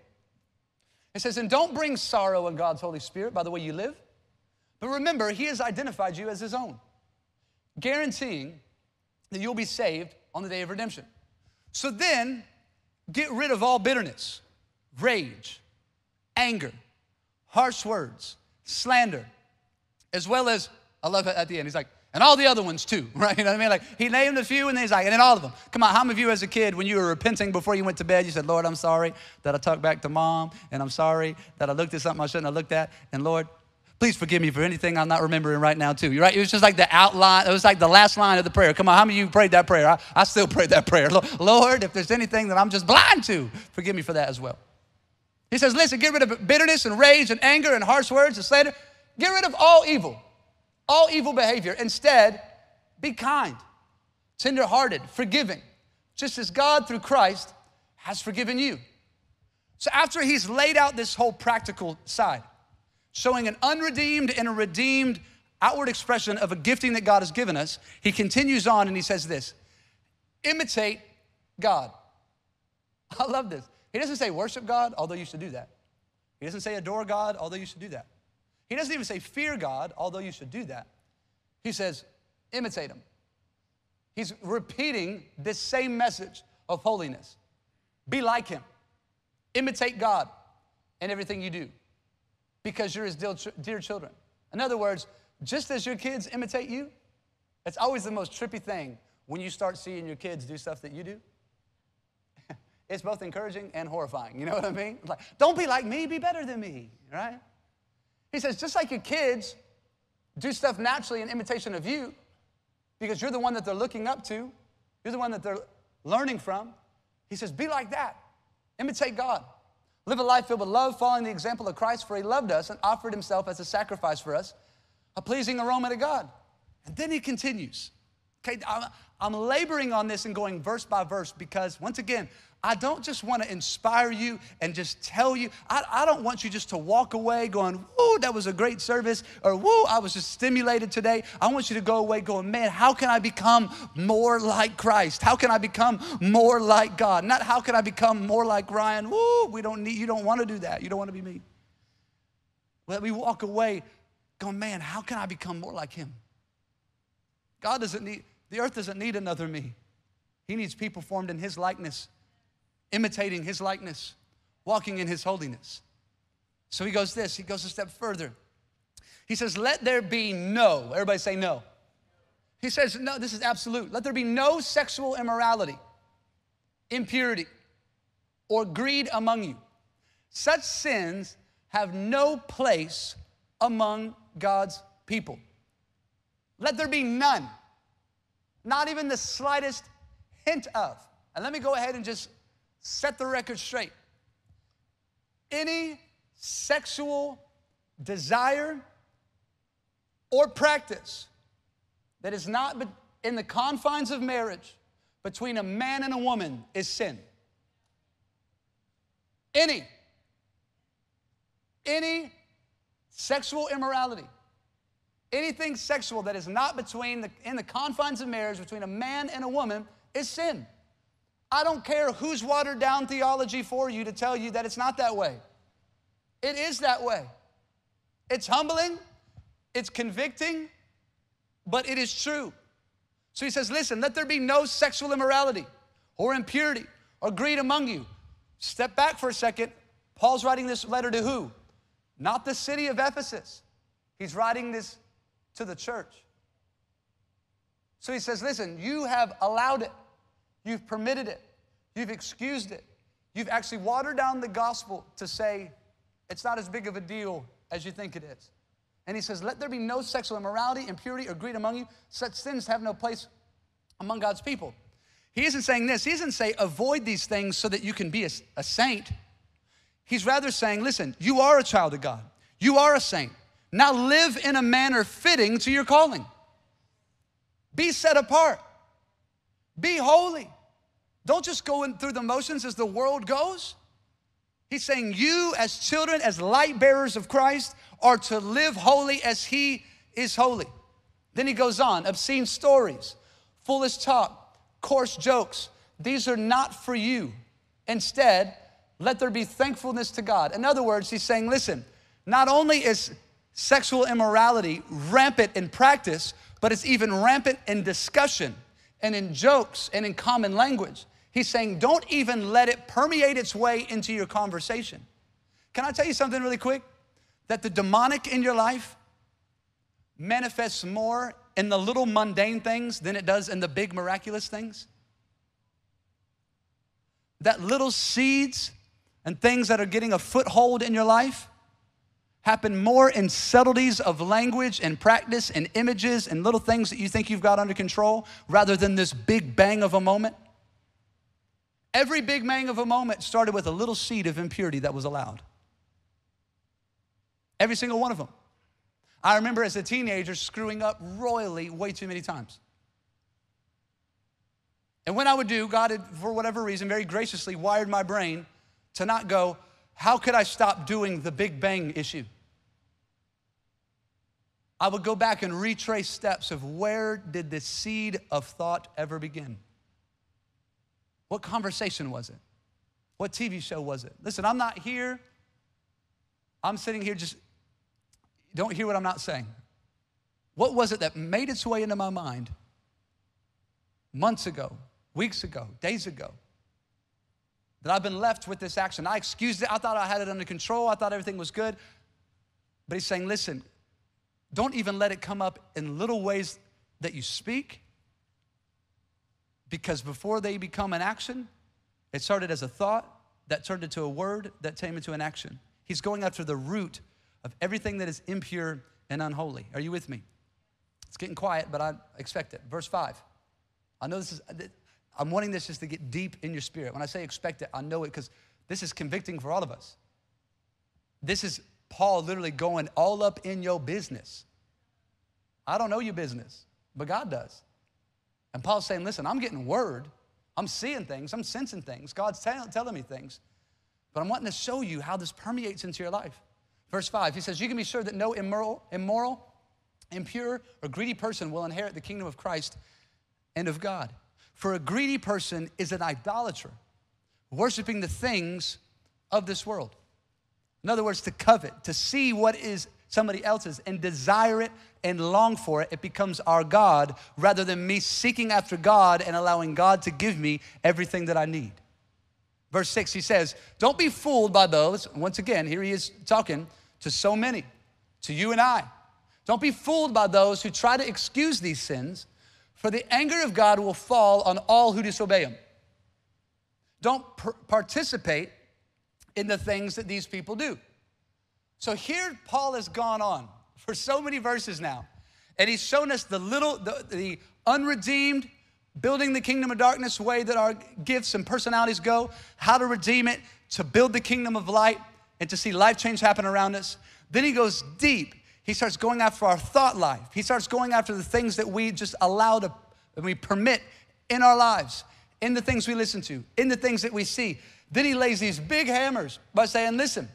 It says, and don't bring sorrow in God's Holy Spirit by the way you live. But remember, he has identified you as his own, guaranteeing that you'll be saved on the day of redemption. So then, get rid of all bitterness, rage, anger, harsh words, slander, as well as, I love it at the end, he's like, and all the other ones too, right? You know what I mean? Like he named a few and then he's like, and then all of them. Come on, how many of you as a kid, when you were repenting before you went to bed, you said, Lord, I'm sorry that I talked back to mom, and I'm sorry that I looked at something I shouldn't have looked at, and Lord, please forgive me for anything I'm not remembering right now too. You're right? It was just like the outline, it was like the last line of the prayer. Come on, how many of you prayed that prayer? I, I still prayed that prayer. Lord, if there's anything that I'm just blind to, forgive me for that as well. He says, listen, get rid of bitterness and rage and anger and harsh words and slander. Get rid of all evil, all evil behavior. Instead, be kind, tenderhearted, forgiving, just as God through Christ has forgiven you. So after he's laid out this whole practical side, showing an unredeemed and a redeemed outward expression of a gifting that God has given us, he continues on and he says this imitate God. I love this. He doesn't say worship God, although you should do that. He doesn't say adore God, although you should do that. He doesn't even say fear God, although you should do that. He says imitate Him. He's repeating this same message of holiness. Be like Him, imitate God in everything you do because you're His dear children. In other words, just as your kids imitate you, it's always the most trippy thing when you start seeing your kids do stuff that you do. It's both encouraging and horrifying. You know what I mean? Like, don't be like me, be better than me, right? He says, just like your kids do stuff naturally in imitation of you, because you're the one that they're looking up to, you're the one that they're learning from. He says, be like that. Imitate God. Live a life filled with love, following the example of Christ, for he loved us and offered himself as a sacrifice for us, a pleasing aroma to God. And then he continues. Okay, I'm laboring on this and going verse by verse because, once again, I don't just want to inspire you and just tell you. I, I, don't want you just to walk away going, woo, that was a great service, or woo, I was just stimulated today. I want you to go away going, man, how can I become more like Christ? How can I become more like God? Not how can I become more like Ryan? Woo, we don't need, you don't want to do that. You don't want to be me. Let me walk away going, man, how can I become more like him? God doesn't need, the earth doesn't need another me. He needs people formed in his likeness imitating his likeness, walking in his holiness. So he goes this, he goes a step further. He says, Let there be no, everybody say no. He says, No, this is absolute. Let there be no sexual immorality, impurity, or greed among you. Such sins have no place among God's people. Let there be none, not even the slightest hint of. And let me go ahead and just set the record straight. Any sexual desire or practice that is not in the confines of marriage between a man and a woman is sin. Any, any sexual immorality, anything sexual that is not between the, in the confines of marriage between a man and a woman is sin. I don't care who's watered down theology for you to tell you that it's not that way. It is that way. It's humbling, it's convicting, but it is true. So he says, Listen, let there be no sexual immorality or impurity or greed among you. Step back for a second. Paul's writing this letter to who? Not the city of Ephesus. He's writing this to the church. So he says, Listen, you have allowed it. You've permitted it. You've excused it. You've actually watered down the gospel to say it's not as big of a deal as you think it is. And he says, Let there be no sexual immorality, impurity, or greed among you. Such sins have no place among God's people. He isn't saying this. He doesn't say avoid these things so that you can be a, a saint. He's rather saying, Listen, you are a child of God, you are a saint. Now live in a manner fitting to your calling. Be set apart. Be holy. Don't just go in through the motions as the world goes. He's saying, You, as children, as light bearers of Christ, are to live holy as He is holy. Then he goes on obscene stories, foolish talk, coarse jokes. These are not for you. Instead, let there be thankfulness to God. In other words, he's saying, Listen, not only is sexual immorality rampant in practice, but it's even rampant in discussion and in jokes and in common language. He's saying, don't even let it permeate its way into your conversation. Can I tell you something really quick? That the demonic in your life manifests more in the little mundane things than it does in the big miraculous things. That little seeds and things that are getting a foothold in your life happen more in subtleties of language and practice and images and little things that you think you've got under control rather than this big bang of a moment. Every big bang of a moment started with a little seed of impurity that was allowed. Every single one of them. I remember as a teenager screwing up royally way too many times. And when I would do, God had, for whatever reason, very graciously wired my brain to not go, how could I stop doing the Big Bang issue? I would go back and retrace steps of where did this seed of thought ever begin? What conversation was it? What TV show was it? Listen, I'm not here. I'm sitting here just, don't hear what I'm not saying. What was it that made its way into my mind months ago, weeks ago, days ago? That I've been left with this action. I excused it. I thought I had it under control. I thought everything was good. But he's saying, listen, don't even let it come up in little ways that you speak, because before they become an action, it started as a thought that turned into a word that turned into an action. He's going after the root of everything that is impure and unholy. Are you with me? It's getting quiet, but I expect it. Verse 5. I know this is, I'm wanting this just to get deep in your spirit. When I say expect it, I know it because this is convicting for all of us. This is Paul literally going all up in your business. I don't know your business, but God does. And Paul's saying, listen, I'm getting word. I'm seeing things. I'm sensing things. God's tell, telling me things. But I'm wanting to show you how this permeates into your life. Verse 5, he says, You can be sure that no immoral, immoral, impure, or greedy person will inherit the kingdom of Christ and of God. For a greedy person is an idolater, worshiping the things of this world. In other words, to covet, to see what is somebody else's and desire it and long for it, it becomes our God rather than me seeking after God and allowing God to give me everything that I need. Verse 6, he says, Don't be fooled by those. Once again, here he is talking to so many, to you and I. Don't be fooled by those who try to excuse these sins, for the anger of God will fall on all who disobey him. Don't participate in the things that these people do. So here Paul has gone on for so many verses now, and he's shown us the little, the, the unredeemed, building the kingdom of darkness way that our gifts and personalities go, how to redeem it, to build the kingdom of light, and to see life change happen around us. Then he goes deep. He starts going after our thought life. He starts going after the things that we just allow to, and we permit in our lives, in the things we listen to, in the things that we see. Then he lays these big hammers by saying, listen,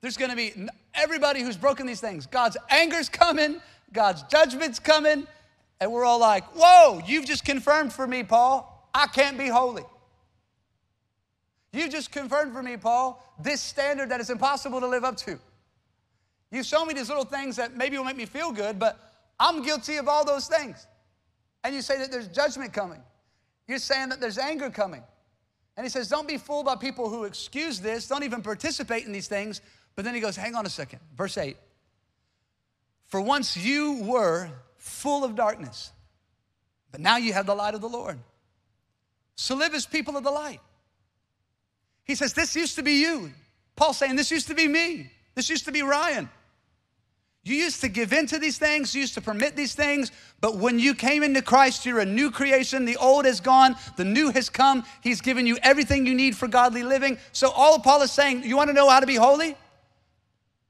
there's gonna be everybody who's broken these things. God's anger's coming, God's judgment's coming, and we're all like, whoa, you've just confirmed for me, Paul, I can't be holy. You just confirmed for me, Paul, this standard that is impossible to live up to. You show me these little things that maybe will make me feel good, but I'm guilty of all those things. And you say that there's judgment coming. You're saying that there's anger coming. And he says, Don't be fooled by people who excuse this, don't even participate in these things. But then he goes, Hang on a second. Verse 8 For once you were full of darkness, but now you have the light of the Lord. So live as people of the light. He says, This used to be you. Paul saying, This used to be me. This used to be Ryan. You used to give in to these things, you used to permit these things, but when you came into Christ, you're a new creation. The old is gone, the new has come. He's given you everything you need for godly living. So, all Paul is saying, you want to know how to be holy?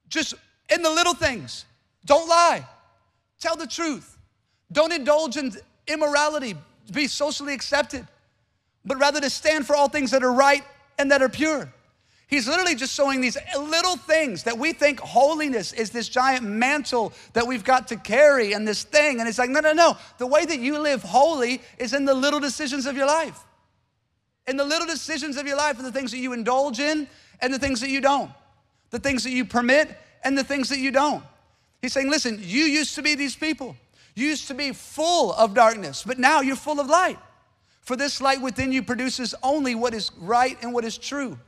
Just in the little things. Don't lie, tell the truth. Don't indulge in immorality, be socially accepted, but rather to stand for all things that are right and that are pure. He's literally just showing these little things that we think holiness is this giant mantle that we've got to carry and this thing. And it's like, no, no, no. The way that you live holy is in the little decisions of your life. In the little decisions of your life and the things that you indulge in and the things that you don't. The things that you permit and the things that you don't. He's saying, listen, you used to be these people. You used to be full of darkness, but now you're full of light. For this light within you produces only what is right and what is true.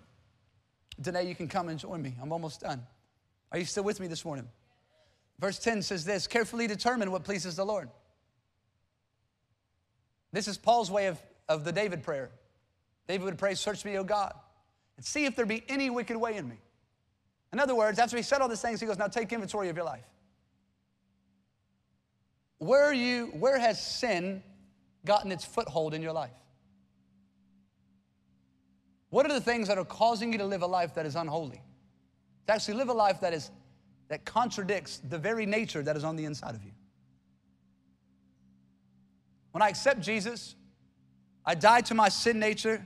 Danae, you can come and join me. I'm almost done. Are you still with me this morning? Verse 10 says this carefully determine what pleases the Lord. This is Paul's way of, of the David prayer. David would pray, Search me, O God, and see if there be any wicked way in me. In other words, after he said all these things, he goes, Now take inventory of your life. Where are you, where has sin gotten its foothold in your life? What are the things that are causing you to live a life that is unholy? To actually live a life that is that contradicts the very nature that is on the inside of you. When I accept Jesus, I die to my sin nature,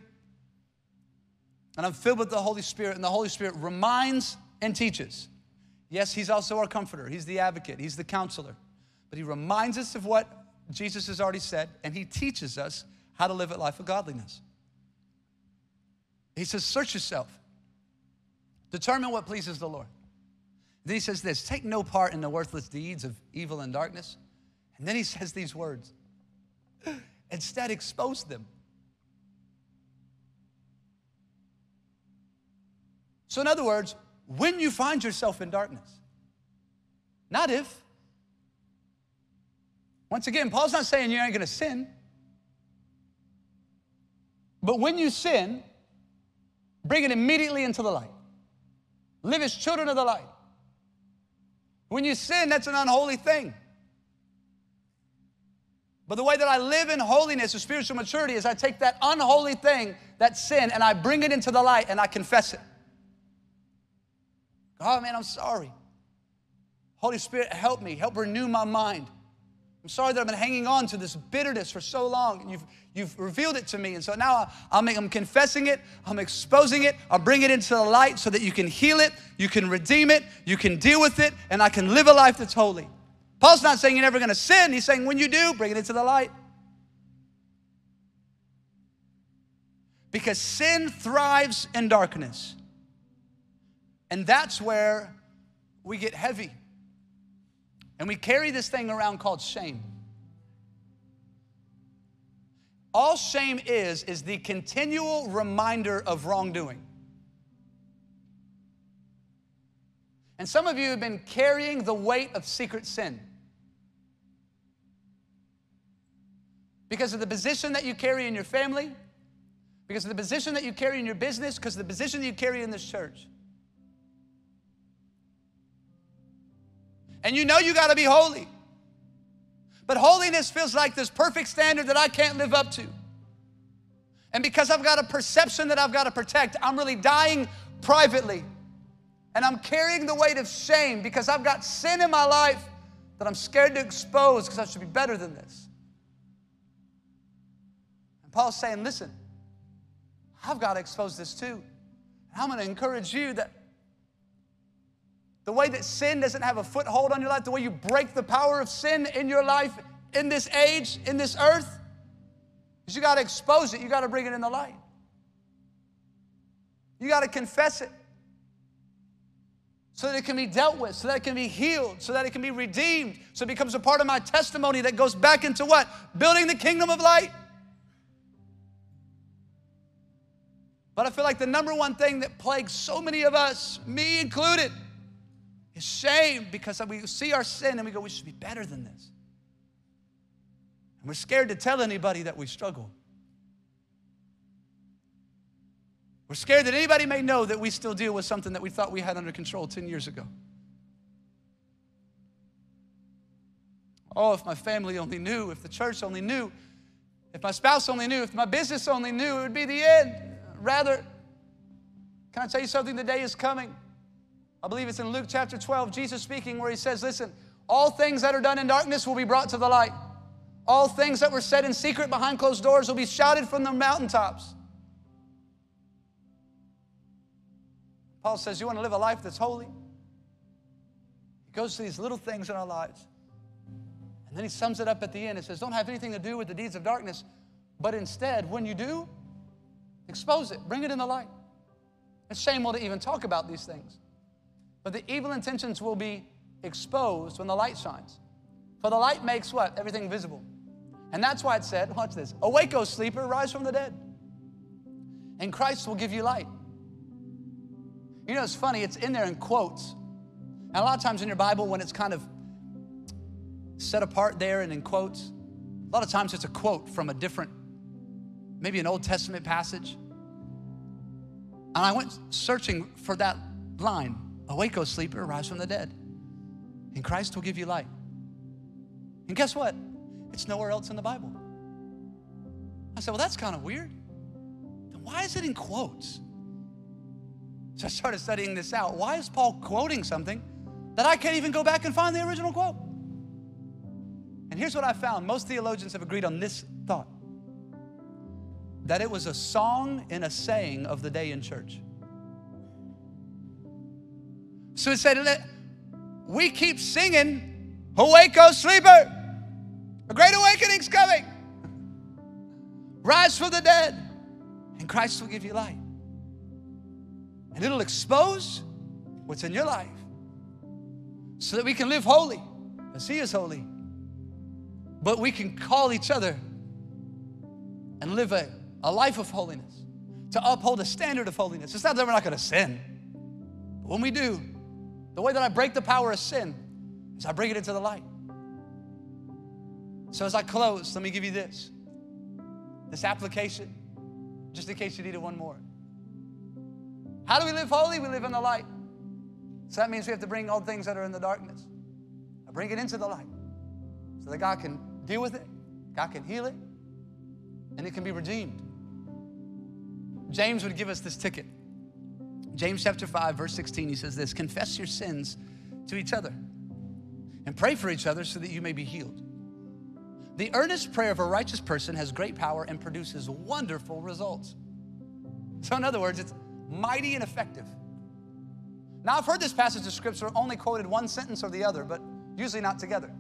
and I'm filled with the Holy Spirit, and the Holy Spirit reminds and teaches. Yes, He's also our comforter, He's the advocate, He's the counselor, but He reminds us of what Jesus has already said, and He teaches us how to live a life of godliness. He says, Search yourself, determine what pleases the Lord. Then he says this take no part in the worthless deeds of evil and darkness. And then he says these words instead, expose them. So, in other words, when you find yourself in darkness, not if. Once again, Paul's not saying you ain't gonna sin. But when you sin, bring it immediately into the light. Live as children of the light. When you sin, that's an unholy thing. But the way that I live in holiness or spiritual maturity is I take that unholy thing, that sin, and I bring it into the light and I confess it. Oh man, I'm sorry. Holy Spirit, help me, help renew my mind. I'm sorry that I've been hanging on to this bitterness for so long, and you've, you've revealed it to me. And so now I, am I'm confessing it, I'm exposing it, I'll bring it into the light so that you can heal it, you can redeem it, you can deal with it, and I can live a life that's holy. Paul's not saying you're never gonna sin, he's saying when you do, bring it into the light. Because sin thrives in darkness. And that's where we get heavy. And we carry this thing around called shame. All shame is, is the continual reminder of wrongdoing. And some of you have been carrying the weight of secret sin. Because of the position that you carry in your family, because of the position that you carry in your business, because of the position that you carry in this church. And you know you got to be holy. But holiness feels like this perfect standard that I can't live up to. And because I've got a perception that I've got to protect, I'm really dying privately. And I'm carrying the weight of shame because I've got sin in my life that I'm scared to expose because I should be better than this. And Paul's saying, listen, I've got to expose this too. And I'm going to encourage you that the way that sin doesn't have a foothold on your life, the way you break the power of sin in your life in this age, in this earth, is you got to expose it. You got to bring it in the light. You got to confess it so that it can be dealt with, so that it can be healed, so that it can be redeemed, so it becomes a part of my testimony that goes back into what? Building the kingdom of light. But I feel like the number one thing that plagues so many of us, me included, is shame because we see our sin and we go, we should be better than this. And we're scared to tell anybody that we struggle. We're scared that anybody may know that we still deal with something that we thought we had under control 10 years ago. Oh, if my family only knew, if the church only knew, if my spouse only knew, if my business only knew, it would be the end. Rather, can I tell you something? The day is coming I believe it's in Luke chapter 12, Jesus speaking, where he says, Listen, all things that are done in darkness will be brought to the light. All things that were said in secret behind closed doors will be shouted from the mountaintops. Paul says, You want to live a life that's holy? He goes to these little things in our lives. And then he sums it up at the end. It says, Don't have anything to do with the deeds of darkness, but instead, when you do, expose it, bring it in the light. It's shameful to even talk about these things. But the evil intentions will be exposed when the light shines. For the light makes what? Everything visible. And that's why it said, watch this, awake, O sleeper, rise from the dead. And Christ will give you light. You know, it's funny, it's in there in quotes. And a lot of times in your Bible, when it's kind of set apart there and in quotes, a lot of times it's a quote from a different, maybe an Old Testament passage. And I went searching for that line Awake, O sleeper, rise from the dead. And Christ will give you light. And guess what? It's nowhere else in the Bible. I said, Well, that's kind of weird. Then why is it in quotes? So I started studying this out. Why is Paul quoting something that I can't even go back and find the original quote? And here's what I found most theologians have agreed on this thought that it was a song and a saying of the day in church. So he said, We keep singing, Awake, O sleeper! A great awakening's coming. Rise from the dead, and Christ will give you light. And it'll expose what's in your life so that we can live holy as He is holy. But we can call each other and live a, a life of holiness, to uphold a standard of holiness. It's not that we're not going to sin. But when we do, the way that I break the power of sin is I bring it into the light. So as I close, let me give you this this application, just in case you needed one more. How do we live holy? We live in the light. So that means we have to bring all things that are in the darkness. I bring it into the light so that God can deal with it, God can heal it, and it can be redeemed. James would give us this ticket. James chapter 5, verse 16, he says this Confess your sins to each other and pray for each other so that you may be healed. The earnest prayer of a righteous person has great power and produces wonderful results. So, in other words, it's mighty and effective. Now, I've heard this passage of scripture only quoted one sentence or the other, but usually not together.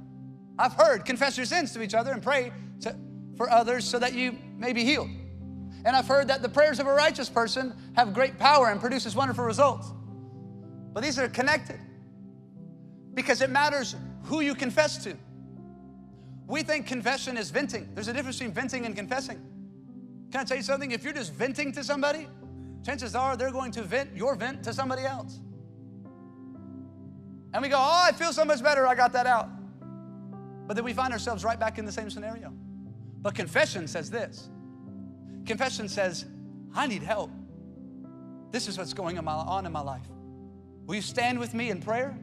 I've heard confess your sins to each other and pray to, for others so that you may be healed. And I've heard that the prayers of a righteous person have great power and produces wonderful results. But these are connected because it matters who you confess to. We think confession is venting. There's a difference between venting and confessing. Can I tell you something? If you're just venting to somebody, chances are they're going to vent your vent to somebody else. And we go, oh, I feel so much better, I got that out. But then we find ourselves right back in the same scenario. But confession says this confession says, I need help. This is what's going on in my life. Will you stand with me in prayer?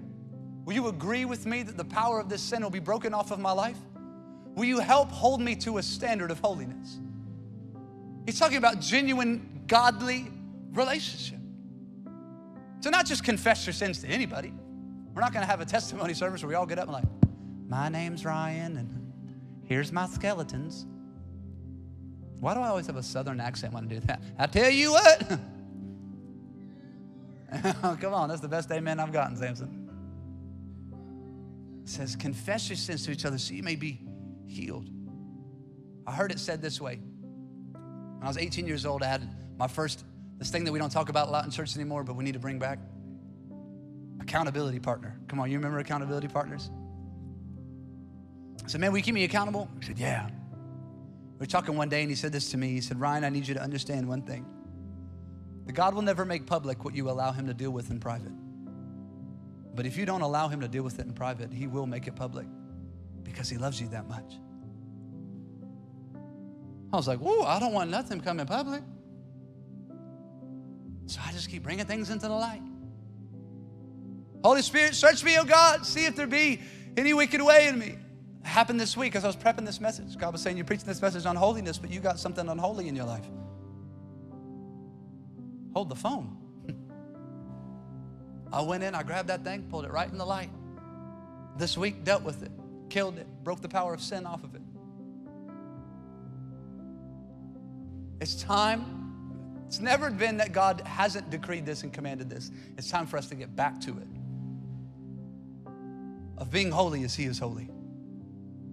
Will you agree with me that the power of this sin will be broken off of my life? Will you help hold me to a standard of holiness? He's talking about genuine, godly relationship. So, not just confess your sins to anybody. We're not going to have a testimony service where we all get up and like, my name's Ryan, and here's my skeletons. Why do I always have a southern accent when I do that? I tell you what. Come on, that's the best amen I've gotten, Samson. It says, confess your sins to each other so you may be healed. I heard it said this way. When I was 18 years old, I had my first, this thing that we don't talk about a lot in church anymore, but we need to bring back accountability partner. Come on, you remember accountability partners? I said, Man, will you keep me accountable? He said, Yeah. We were talking one day and he said this to me. He said, Ryan, I need you to understand one thing. That God will never make public what you allow him to deal with in private. But if you don't allow him to deal with it in private, he will make it public because he loves you that much. I was like, whoa, I don't want nothing coming public. So I just keep bringing things into the light. Holy Spirit, search me, oh God, see if there be any wicked way in me. Happened this week as I was prepping this message. God was saying, You're preaching this message on holiness, but you got something unholy in your life. Hold the phone. I went in, I grabbed that thing, pulled it right in the light. This week, dealt with it, killed it, broke the power of sin off of it. It's time. It's never been that God hasn't decreed this and commanded this. It's time for us to get back to it. Of being holy as He is holy.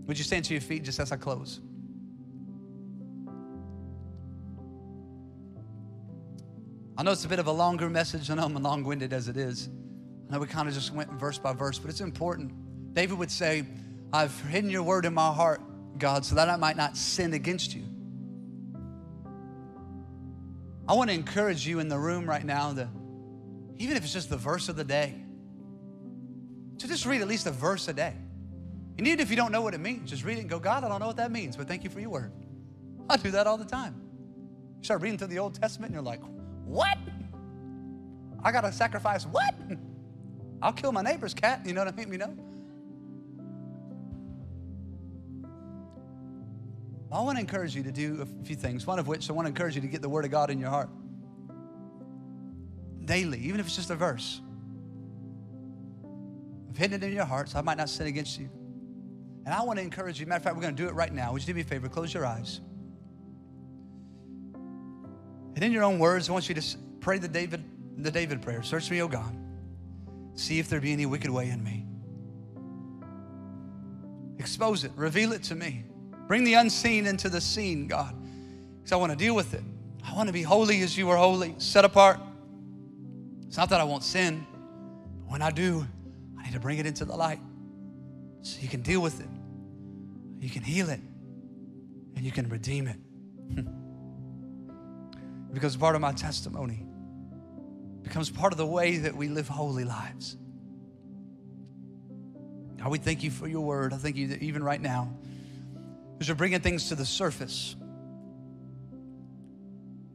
Would you stand to your feet just as I close? I know it's a bit of a longer message. I know I'm long winded as it is. I know we kind of just went verse by verse, but it's important. David would say, I've hidden your word in my heart, God, so that I might not sin against you. I want to encourage you in the room right now that even if it's just the verse of the day, to just read at least a verse a day. And even if you don't know what it means, just read it and go, God, I don't know what that means, but thank you for your word. I do that all the time. You start reading through the Old Testament and you're like, what? I got to sacrifice what? I'll kill my neighbor's cat. You know what I mean? You know? I want to encourage you to do a few things, one of which I want to encourage you to get the Word of God in your heart daily, even if it's just a verse. I've hidden it in your hearts, so I might not sin against you. And I want to encourage you. Matter of fact, we're going to do it right now. Would you do me a favor? Close your eyes. And in your own words, I want you to pray the David, the David prayer. Search me, O God. See if there be any wicked way in me. Expose it. Reveal it to me. Bring the unseen into the seen, God. Because I want to deal with it. I want to be holy as you are holy, set apart. It's not that I won't sin, but when I do, I need to bring it into the light so you can deal with it, you can heal it, and you can redeem it. Hmm. because part of my testimony becomes part of the way that we live holy lives. God, we thank you for your word. I thank you that even right now, as you're bringing things to the surface,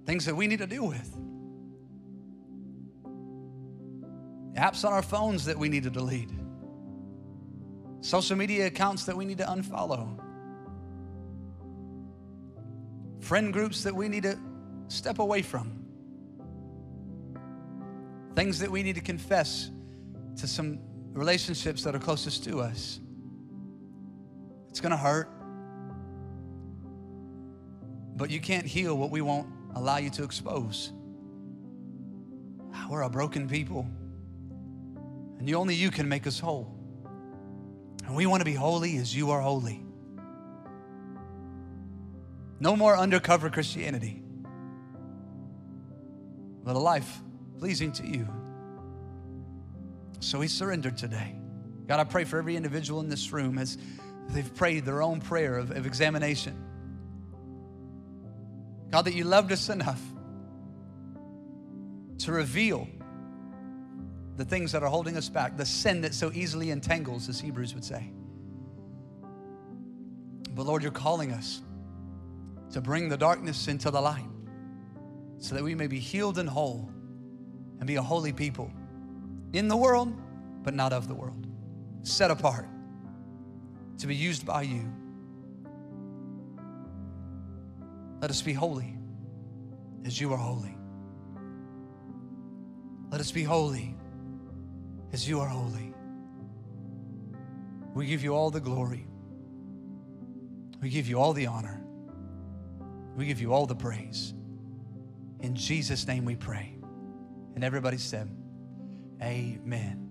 things that we need to deal with. Apps on our phones that we need to delete, social media accounts that we need to unfollow, friend groups that we need to step away from, things that we need to confess to some relationships that are closest to us. It's gonna hurt, but you can't heal what we won't allow you to expose. Ah, we're a broken people, and you, only you can make us whole. And we want to be holy as you are holy. No more undercover Christianity, but a life pleasing to you. So we surrendered today. God, I pray for every individual in this room as they've prayed their own prayer of, of examination. God, that you loved us enough to reveal the things that are holding us back, the sin that so easily entangles, as Hebrews would say. But Lord, you're calling us to bring the darkness into the light so that we may be healed and whole and be a holy people in the world, but not of the world, set apart to be used by you. Let us be holy as you are holy. Let us be holy as you are holy. We give you all the glory. We give you all the honor. We give you all the praise. In Jesus' name we pray. And everybody said, Amen.